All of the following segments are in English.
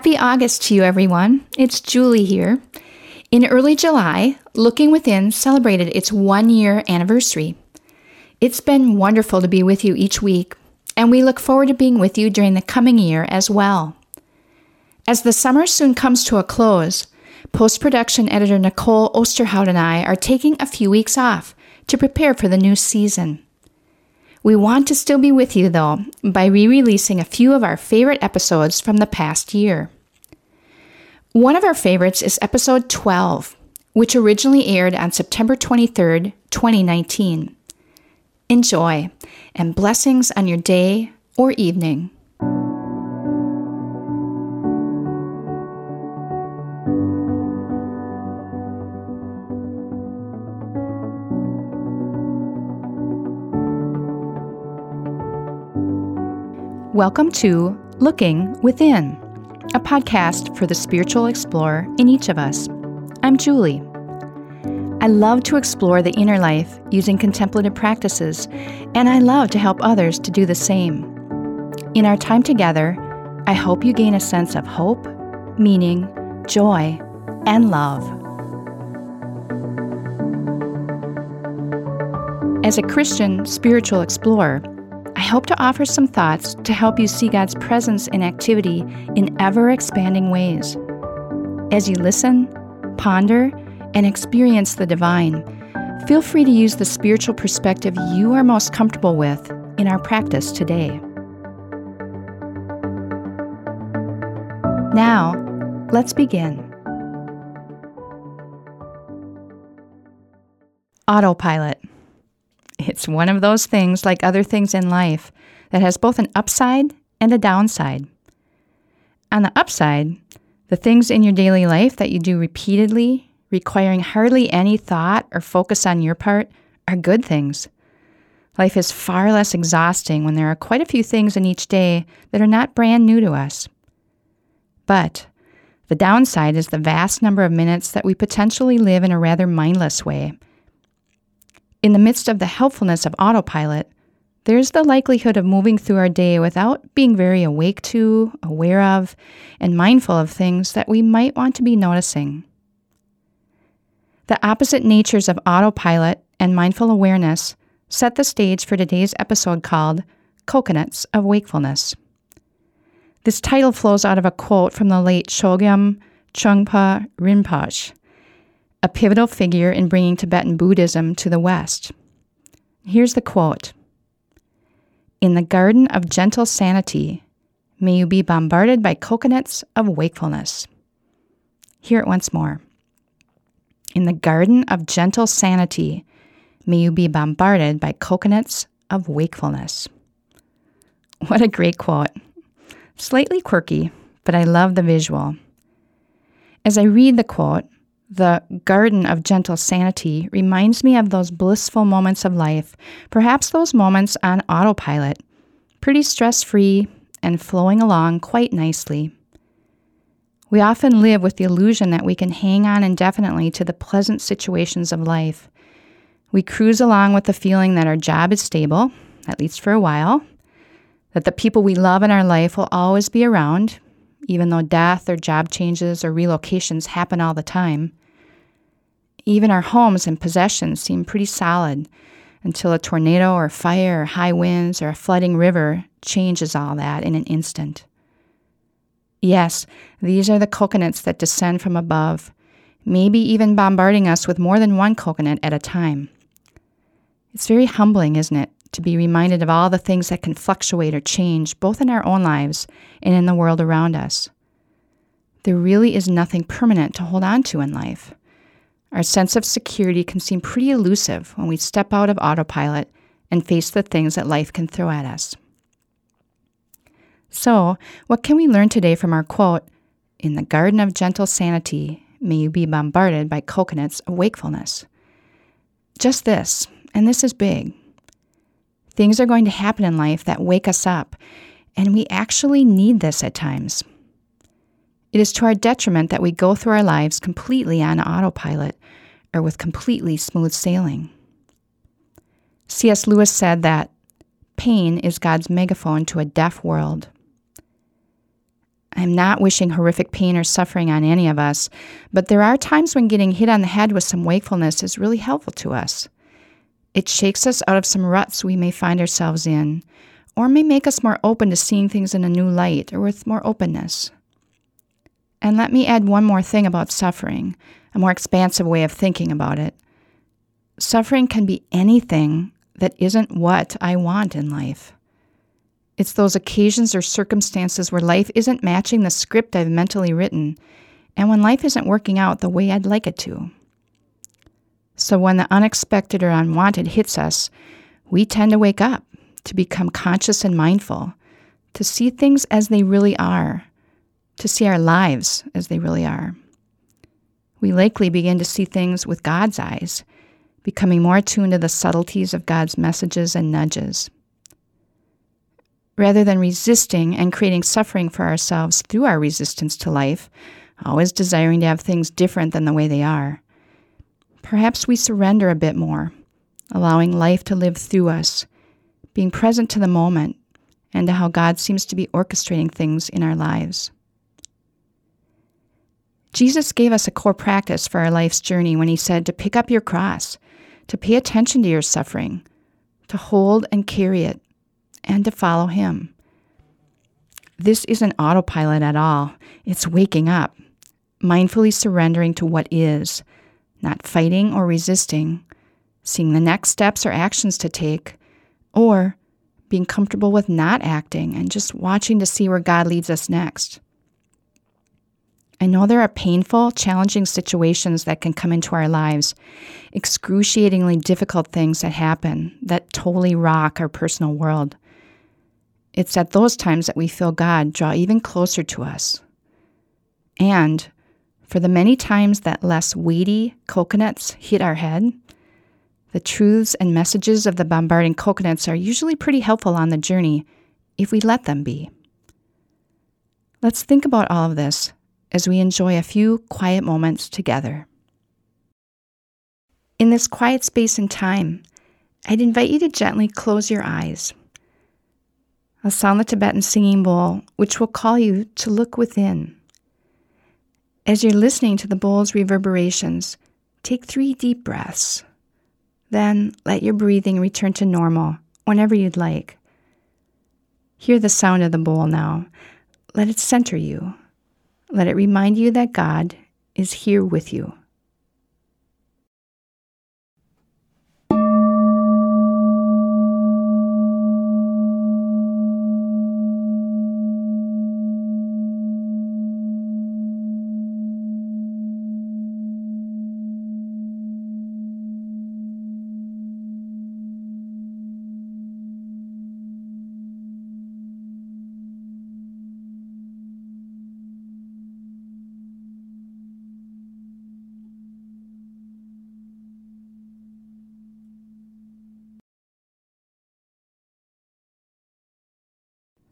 Happy August to you, everyone. It's Julie here. In early July, Looking Within celebrated its one year anniversary. It's been wonderful to be with you each week, and we look forward to being with you during the coming year as well. As the summer soon comes to a close, post production editor Nicole Osterhout and I are taking a few weeks off to prepare for the new season. We want to still be with you, though, by re releasing a few of our favorite episodes from the past year. One of our favorites is episode 12, which originally aired on September 23rd, 2019. Enjoy, and blessings on your day or evening. Welcome to Looking Within, a podcast for the spiritual explorer in each of us. I'm Julie. I love to explore the inner life using contemplative practices, and I love to help others to do the same. In our time together, I hope you gain a sense of hope, meaning, joy, and love. As a Christian spiritual explorer, I hope to offer some thoughts to help you see God's presence and activity in ever expanding ways. As you listen, ponder, and experience the divine, feel free to use the spiritual perspective you are most comfortable with in our practice today. Now, let's begin. Autopilot. It's one of those things, like other things in life, that has both an upside and a downside. On the upside, the things in your daily life that you do repeatedly, requiring hardly any thought or focus on your part, are good things. Life is far less exhausting when there are quite a few things in each day that are not brand new to us. But the downside is the vast number of minutes that we potentially live in a rather mindless way in the midst of the helpfulness of autopilot, there's the likelihood of moving through our day without being very awake to, aware of, and mindful of things that we might want to be noticing. The opposite natures of autopilot and mindful awareness set the stage for today's episode called Coconuts of Wakefulness. This title flows out of a quote from the late Chogyam Trungpa Rinpoche, a pivotal figure in bringing Tibetan Buddhism to the West. Here's the quote In the garden of gentle sanity, may you be bombarded by coconuts of wakefulness. Hear it once more. In the garden of gentle sanity, may you be bombarded by coconuts of wakefulness. What a great quote. Slightly quirky, but I love the visual. As I read the quote, the garden of gentle sanity reminds me of those blissful moments of life, perhaps those moments on autopilot, pretty stress free and flowing along quite nicely. We often live with the illusion that we can hang on indefinitely to the pleasant situations of life. We cruise along with the feeling that our job is stable, at least for a while, that the people we love in our life will always be around, even though death or job changes or relocations happen all the time. Even our homes and possessions seem pretty solid until a tornado or fire or high winds or a flooding river changes all that in an instant. Yes, these are the coconuts that descend from above, maybe even bombarding us with more than one coconut at a time. It's very humbling, isn't it, to be reminded of all the things that can fluctuate or change both in our own lives and in the world around us. There really is nothing permanent to hold on to in life. Our sense of security can seem pretty elusive when we step out of autopilot and face the things that life can throw at us. So, what can we learn today from our quote, In the garden of gentle sanity, may you be bombarded by coconuts of wakefulness? Just this, and this is big. Things are going to happen in life that wake us up, and we actually need this at times. It is to our detriment that we go through our lives completely on autopilot or with completely smooth sailing. C.S. Lewis said that pain is God's megaphone to a deaf world. I'm not wishing horrific pain or suffering on any of us, but there are times when getting hit on the head with some wakefulness is really helpful to us. It shakes us out of some ruts we may find ourselves in, or may make us more open to seeing things in a new light or with more openness. And let me add one more thing about suffering, a more expansive way of thinking about it. Suffering can be anything that isn't what I want in life. It's those occasions or circumstances where life isn't matching the script I've mentally written, and when life isn't working out the way I'd like it to. So when the unexpected or unwanted hits us, we tend to wake up, to become conscious and mindful, to see things as they really are, to see our lives as they really are. We likely begin to see things with God's eyes, becoming more attuned to the subtleties of God's messages and nudges rather than resisting and creating suffering for ourselves through our resistance to life, always desiring to have things different than the way they are. Perhaps we surrender a bit more, allowing life to live through us, being present to the moment and to how God seems to be orchestrating things in our lives. Jesus gave us a core practice for our life's journey when he said to pick up your cross, to pay attention to your suffering, to hold and carry it, and to follow Him. This isn't autopilot at all, it's waking up, mindfully surrendering to what is, not fighting or resisting, seeing the next steps or actions to take, or being comfortable with not acting and just watching to see where God leads us next. I know there are painful, challenging situations that can come into our lives, excruciatingly difficult things that happen that totally rock our personal world. It's at those times that we feel God draw even closer to us. And for the many times that less weighty coconuts hit our head, the truths and messages of the bombarding coconuts are usually pretty helpful on the journey if we let them be. Let's think about all of this as we enjoy a few quiet moments together. In this quiet space and time, I'd invite you to gently close your eyes I'll sound the Tibetan singing bowl, which will call you to look within. As you're listening to the bowl's reverberations, take three deep breaths. Then let your breathing return to normal whenever you'd like. Hear the sound of the bowl now. Let it center you. Let it remind you that God is here with you.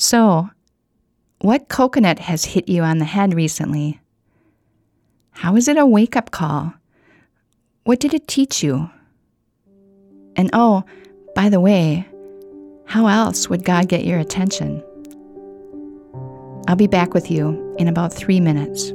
So, what coconut has hit you on the head recently? How is it a wake up call? What did it teach you? And oh, by the way, how else would God get your attention? I'll be back with you in about three minutes.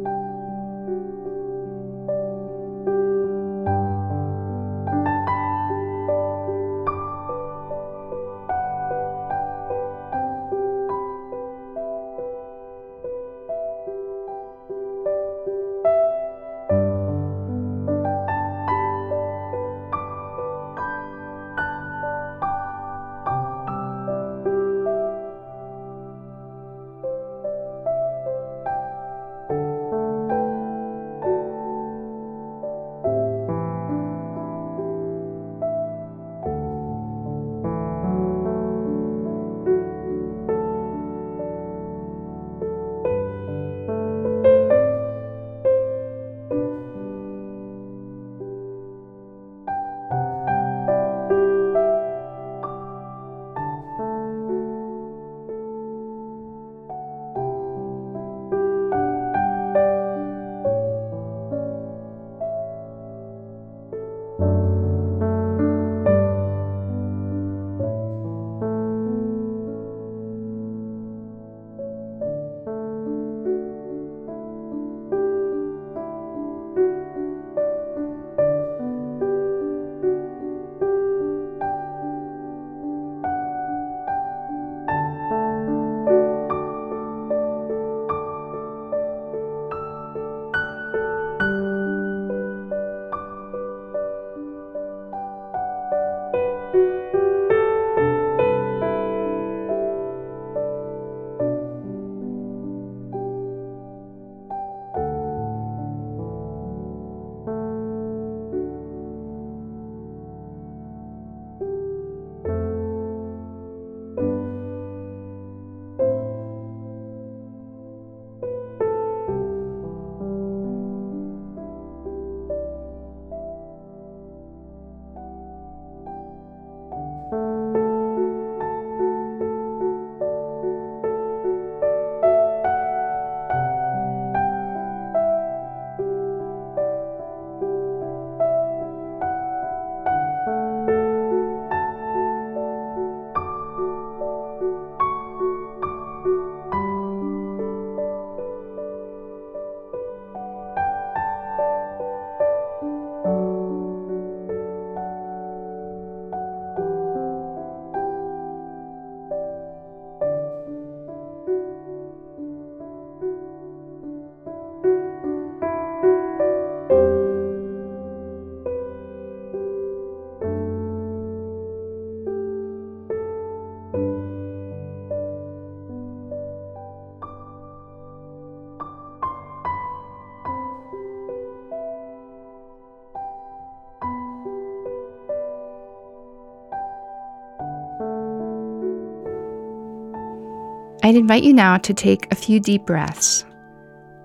I'd invite you now to take a few deep breaths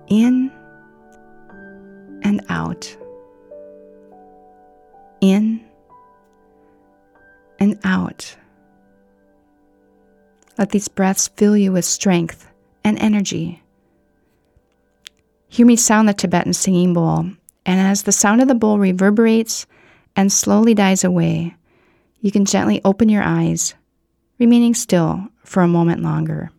in and out. In and out. Let these breaths fill you with strength and energy. Hear me sound the Tibetan singing bowl, and as the sound of the bowl reverberates and slowly dies away, you can gently open your eyes, remaining still for a moment longer.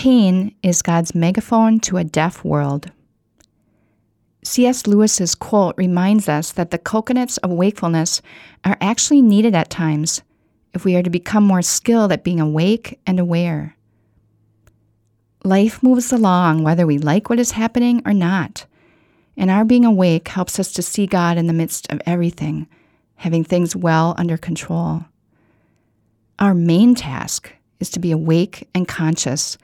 Pain is God's megaphone to a deaf world. C.S. Lewis's quote reminds us that the coconuts of wakefulness are actually needed at times if we are to become more skilled at being awake and aware. Life moves along whether we like what is happening or not, and our being awake helps us to see God in the midst of everything, having things well under control. Our main task is to be awake and conscious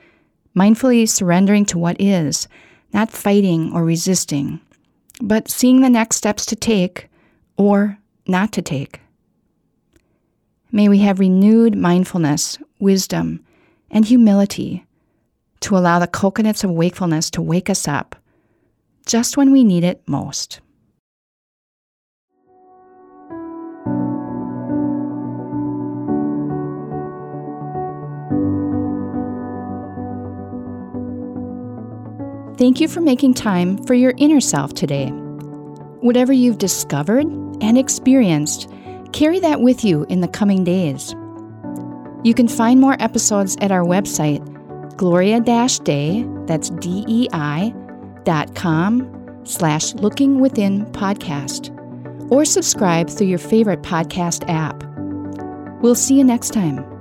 mindfully surrendering to what is, not fighting or resisting, but seeing the next steps to take or not to take. May we have renewed mindfulness, wisdom, and humility to allow the coconuts of wakefulness to wake us up just when we need it most. Thank you for making time for your inner self today. Whatever you've discovered and experienced, carry that with you in the coming days. You can find more episodes at our website, Gloria Dei, that's D-E-I, dot com slash looking within podcast, or subscribe through your favorite podcast app. We'll see you next time.